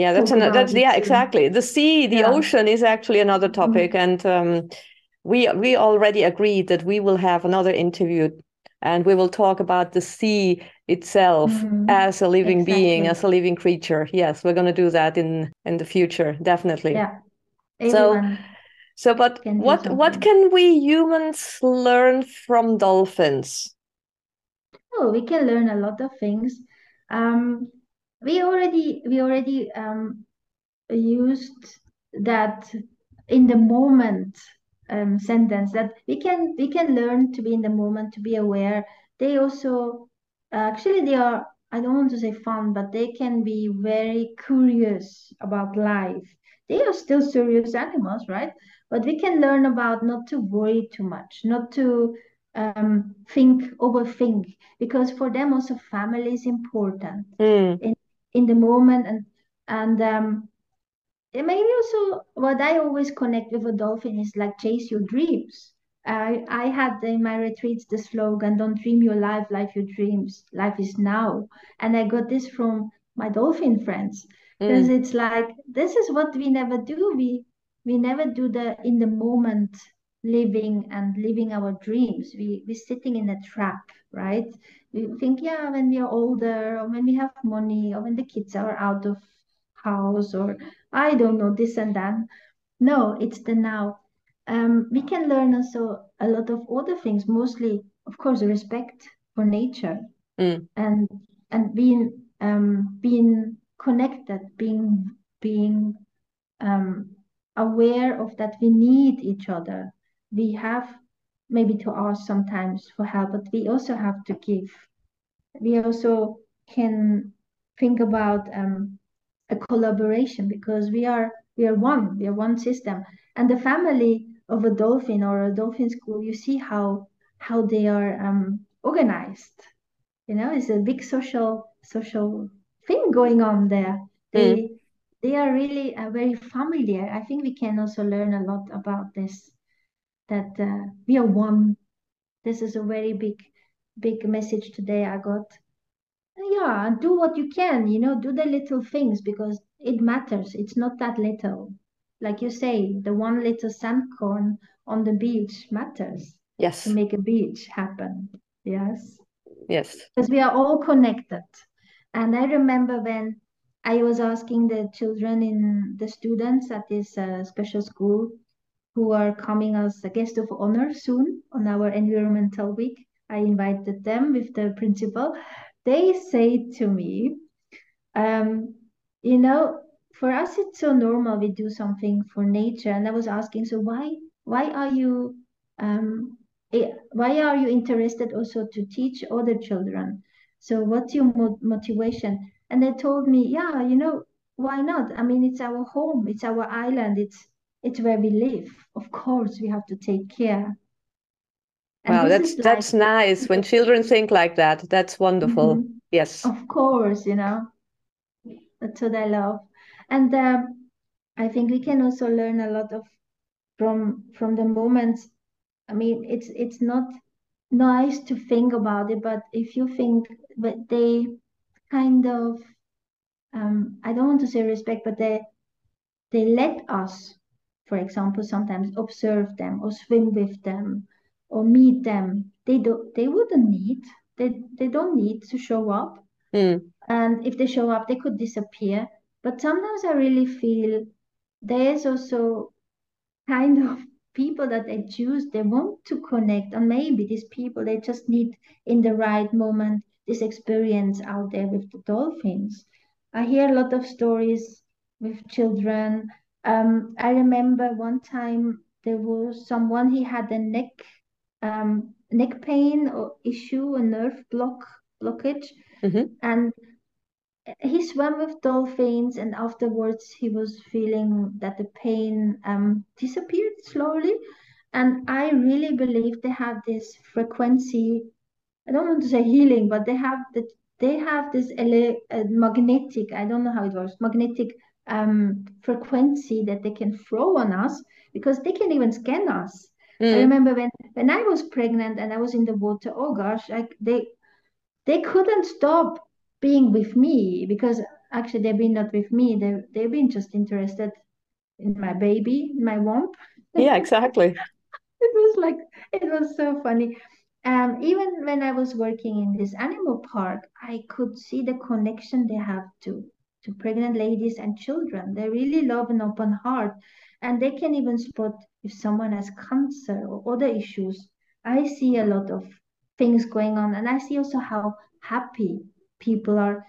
yeah that's an, that's yeah exactly the sea the yeah. ocean is actually another mm-hmm. topic mm-hmm. and um, we we already agreed that we will have another interview and we will talk about the sea itself mm-hmm. as a living exactly. being as a living creature yes we're going to do that in in the future definitely yeah Everyone so so but what what can we humans learn from dolphins oh we can learn a lot of things um we already we already um, used that in the moment um, sentence that we can we can learn to be in the moment to be aware. They also actually they are i don't want to say fun but they can be very curious about life. They are still serious animals right? But we can learn about not to worry too much not to um, think overthink because for them also family is important. Mm. in in the moment and and um maybe also what I always connect with a dolphin is like chase your dreams. I, I had in my retreats the slogan, don't dream your life, life your dreams. Life is now. And I got this from my dolphin friends. Because mm. it's like this is what we never do. We we never do the in the moment living and living our dreams. We we're sitting in a trap, right? We think, yeah, when we are older or when we have money or when the kids are out of house or I don't know, this and that. No, it's the now. Um, we can learn also a lot of other things, mostly, of course, respect for nature mm. and and being um, being connected, being being um, aware of that we need each other. We have maybe to ask sometimes for help, but we also have to give. We also can think about um, a collaboration because we are we are one, we are one system. And the family of a dolphin or a dolphin school, you see how how they are um, organized. You know, it's a big social social thing going on there. They mm. they are really uh, very familiar. I think we can also learn a lot about this. That uh, we are one. This is a very big big message today. I got. Yeah, do what you can. You know, do the little things because it matters. It's not that little. Like you say, the one little sandcorn on the beach matters. Yes. To make a beach happen. Yes. Yes. Because we are all connected. And I remember when I was asking the children in the students at this uh, special school who are coming as a guest of honor soon on our environmental week. I invited them with the principal. They say to me, um, you know, for us it's so normal we do something for nature. And I was asking, so why why are you um, eh, why are you interested also to teach other children? So what's your mo- motivation? And they told me, yeah, you know, why not? I mean, it's our home, it's our island, it's it's where we live. Of course, we have to take care. And wow, that's like, that's nice when children think like that. That's wonderful. Mm-hmm. Yes, of course, you know, that's what I love, and um, I think we can also learn a lot of from from the moments. I mean, it's it's not nice to think about it, but if you think that they kind of um, I don't want to say respect, but they they let us, for example, sometimes observe them or swim with them or meet them. They do they wouldn't need they they don't need to show up. Mm. And if they show up, they could disappear. But sometimes I really feel there's also kind of people that they choose, they want to connect. And maybe these people, they just need in the right moment this experience out there with the dolphins. I hear a lot of stories with children. Um, I remember one time there was someone he had a neck um, neck pain or issue, a nerve block blockage, mm-hmm. and he swam with dolphins and afterwards he was feeling that the pain um, disappeared slowly and i really believe they have this frequency i don't want to say healing but they have that they have this ele- uh, magnetic i don't know how it works magnetic um, frequency that they can throw on us because they can even scan us. Mm. i remember when when i was pregnant and i was in the water oh gosh like they they couldn't stop being with me because actually they've been not with me. They they've been just interested in my baby my womb yeah exactly. It was like it was so funny. Um, even when I was working in this animal park, I could see the connection they have to to pregnant ladies and children. They really love an open heart, and they can even spot if someone has cancer or other issues. I see a lot of things going on, and I see also how happy people are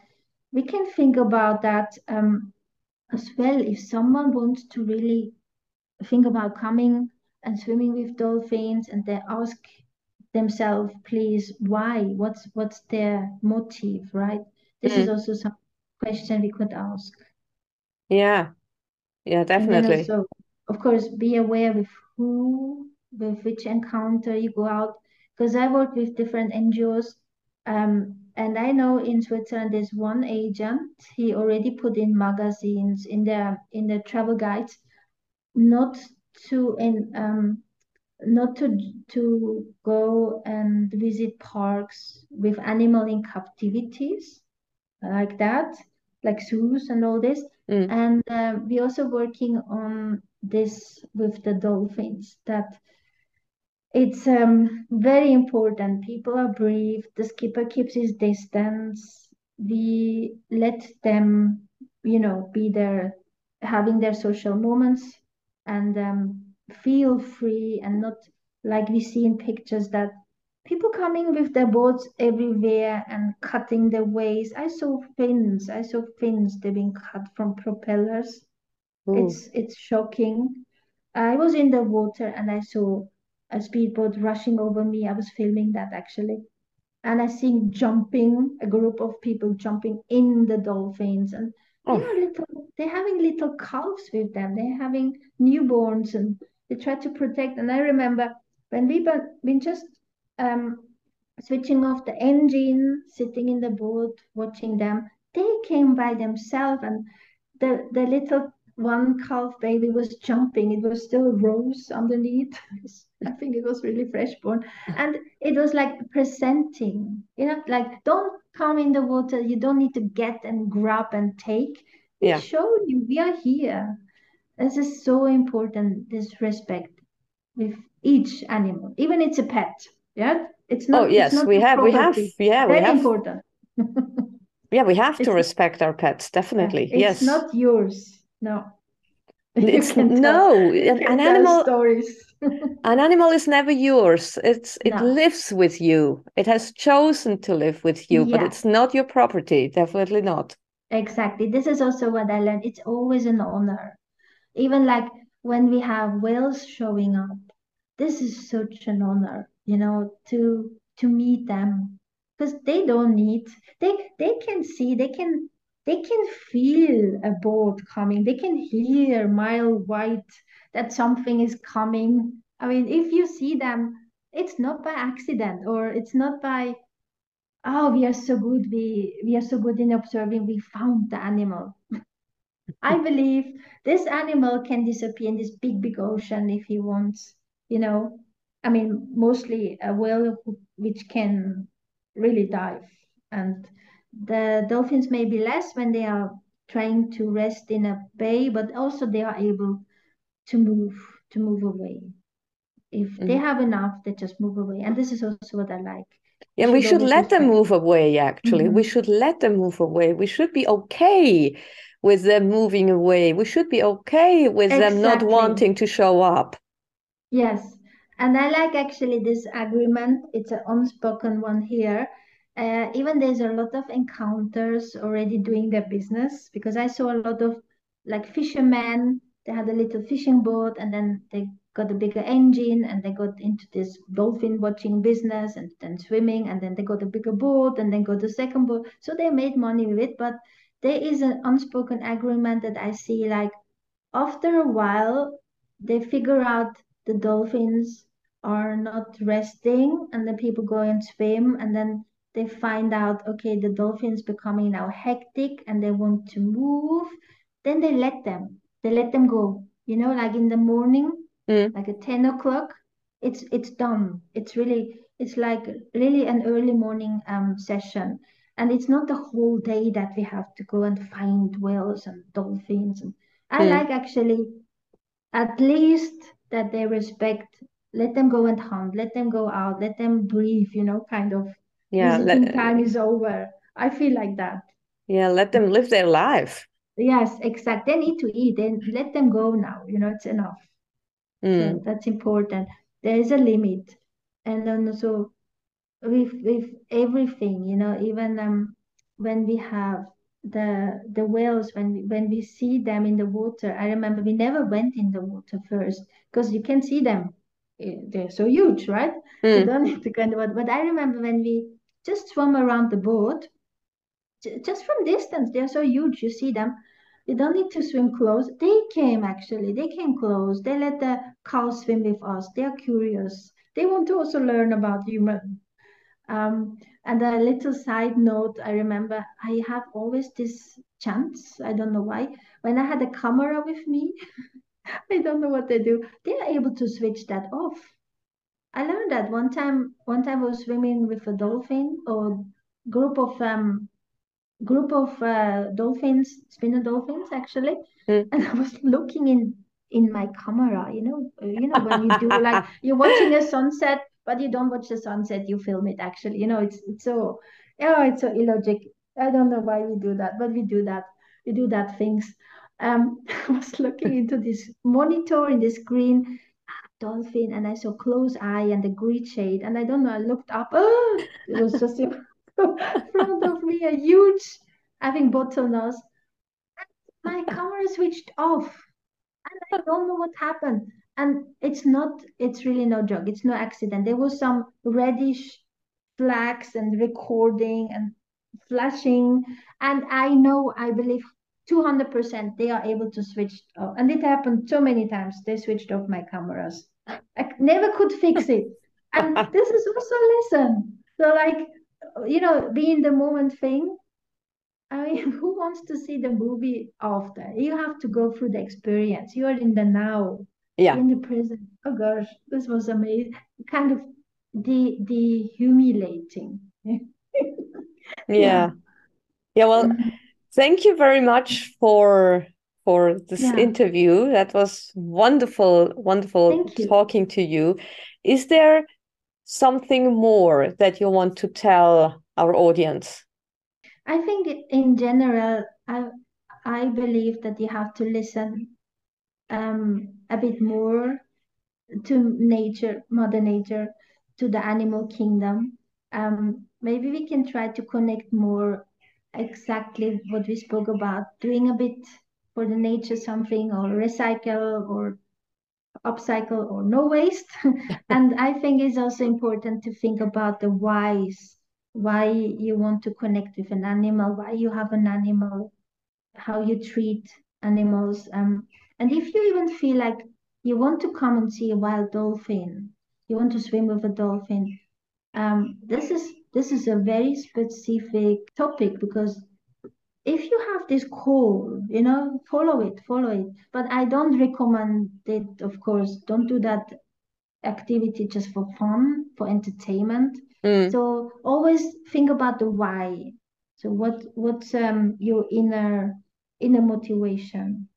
we can think about that um, as well if someone wants to really think about coming and swimming with dolphins and they ask themselves please why what's what's their motive right this mm. is also some question we could ask. Yeah. Yeah definitely. also, of course be aware with who with which encounter you go out because i work with different ngos um, and I know in Switzerland there's one agent. He already put in magazines in the in the travel guides, not to in um, not to to go and visit parks with animal in captivities like that, like zoos and all this. Mm. And uh, we also working on this with the dolphins that it's um, very important. People are brief. The skipper keeps his distance. We let them, you know, be there, having their social moments, and um, feel free and not like we see in pictures that people coming with their boats everywhere and cutting the ways. I saw fins. I saw fins. They've been cut from propellers. Ooh. It's it's shocking. I was in the water and I saw a speedboat rushing over me. I was filming that actually. And I seen jumping, a group of people jumping in the dolphins. And Oh. they are little, they're having little calves with them. They're having newborns and they try to protect. And I remember when we been, been just um, switching off the engine, sitting in the boat, watching them, they came by themselves and the, the little one calf baby was jumping. It was still rose underneath. I think it was really fresh born. And it was like presenting, you know, like don't come in the water. You don't need to get and grab and take. We Yeah. show you we are here. This is so important, this respect with each animal, even it's a pet. Yeah. It's oh, not Oh, yes, not we have, we have, property. yeah, we have, important. yeah, we have to It's- respect our pets, definitely. It's Yes. not yours. No. It's tell- no, an, an animal, stories. an animal is never yours. It's it No. lives with you. It has chosen to live with you, but it's not your property. Definitely not. Exactly. This is also what I learned. It's always an honor. Even like when we have whales showing up, this is such an honor, you know, to to meet them. Because they don't need, they they can see, they can they can feel a boat coming. They can hear mile white that something is coming. I mean, if you see them, it's not by accident or it's not by oh we are so good we we are so good in observing we found the animal i believe this animal can disappear in this big big ocean if he wants you know i mean mostly a whale which can really dive and the dolphins may be less when they are trying to rest in a bay but also they are able to move to move away if they Mhm. have enough they just move away and this is also what i like Yeah, we should let them move away, actually. We Mhm. should let them move away. We should be okay with them moving away. We should be okay with them not wanting to show up. Yes, and I like actually this agreement. It's an unspoken one here. Uh, even there's a lot of encounters already doing their business because I saw a lot of like fishermen. They had a little fishing boat and then they got a bigger engine and they got into this dolphin watching business and then swimming and then they got a bigger boat and then got a second boat. So they made money with it, but there is an unspoken agreement that I see like after a while they figure out the dolphins are not resting and then people go and swim and then they find out okay the dolphins becoming now hectic and they want to move then they let them. They let them go. You know like in the morning Mm. like at 10 o'clock it's it's done. It's really it's like really an early morning um session. And it's not the whole day that we have to go and find whales and dolphins. And I Mm. like actually at least that they respect let them go and hunt let them go out let them breathe you know kind of Yeah, let, time is over I feel like that yeah, let them live their life. yes exactly they need to eat then let them go now you know it's enough Mm. So that's important. There is a limit. And then also with with everything, you know, even um when we have the the whales when we, when we see them in the water, I remember we never went in the water first because you can see them. They're so huge, right? You Mm. don't need to in the water. But I remember when we just swam around the boat, just from distance, they're so huge. You see them. You don't need to swim close. They came actually. They came close. They let the cows swim with us. They are curious. They want to also learn about human. Um, and a little side note, I remember I have always this chance. I don't know why. When I had a camera with me, I don't know what they do. They are able to switch that off. I learned that one time. One time I was swimming with a dolphin or group of um group of uh, dolphins, spinner dolphins actually, mm. and I was looking in in my camera. You know, uh, you know when you do like you're watching a sunset, but you don't watch the sunset, you film it. Actually, you know, it's it's so yeah, it's so illogic. I don't know why we do that, but we do that. We do that things. Um, I was looking into this monitor in the screen dolphin and I saw close eye and the green shade and I don't know I looked up oh it was just in front of me a huge having bottlenose And my camera switched off and I don't know what happened. And it's not it's really no joke it's no accident. There was some reddish flags and recording and flashing and I know I believe 200% they are able to switch off. And it happened so many times. They switched off my cameras. I never could fix it. And this is also a lesson. So, like, you know, be in the moment thing. I mean, who wants to see the movie after? You have to go through the experience. You are in the now. Yeah. In the present. Oh gosh, this was amazing. Kind of de dehumiliating. yeah. yeah. Yeah. Well. Thank you very much for for this yeah. interview. That was wonderful, wonderful talking to you. Is there something more that you want to tell our audience? I think in general, I I believe that you have to listen um, a bit more to nature, Mother Nature, to the animal kingdom. Um, maybe we can try to connect more exactly what we spoke about, doing a bit for the nature something or recycle or upcycle or no waste. and I think it's also important to think about the whys, why you want to connect with an animal, why you have an animal, how you treat animals. Um, and if you even feel like you want to come and see a wild dolphin, you want to swim with a dolphin, um, this is this is a very specific topic because if you have this call, you know, follow it, follow it. But I don't recommend it, of course. Don't do that activity just for fun, for entertainment. Mm. So always think about the why. So what what's um your inner inner motivation?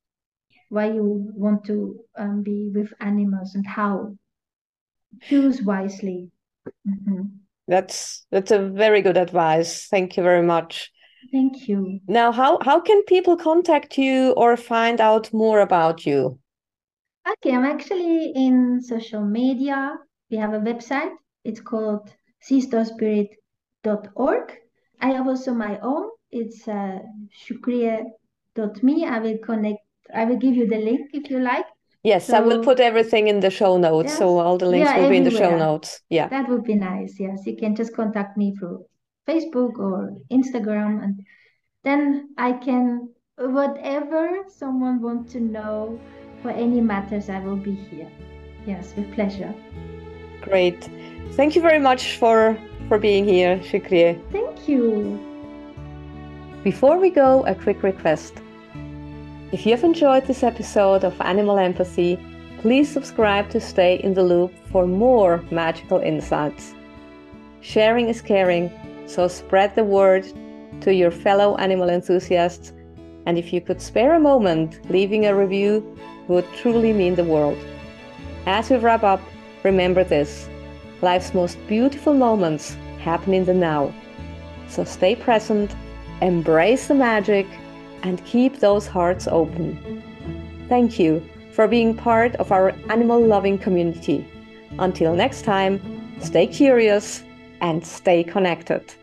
Why you want to um, be with animals and how? Choose wisely. Mm-hmm. That's that's a very good advice. Thank you very much. Thank you. Now, how, how can people contact you or find out more about you? Okay, I'm actually in social media. We have a website. It's called seastarspirit.org. I have also my own. It's uh, shukriya.me. I will connect. I will give you the link if you like. Yes, so, I will put everything in the show notes. Yes, so all the links will be in the show notes. Yeah. That would be nice. Yes, you can just contact me through Facebook or Instagram, and then I can whatever someone wants to know for any matters, I will be here. Yes, with pleasure. Great. Thank you very much for for being here, Şükriye. Thank you. Before we go, a quick request. If you have enjoyed this episode of Animal Empathy, please subscribe to stay in the loop for more magical insights. Sharing is caring so spread the word to your fellow animal enthusiasts. And if you could spare a moment, leaving a review would truly mean the world. As we wrap up, remember this life's most beautiful moments happen in the now. So stay present, embrace the magic, and keep those hearts open. Thank you for being part of our animal loving community. Until next time, stay curious and stay connected.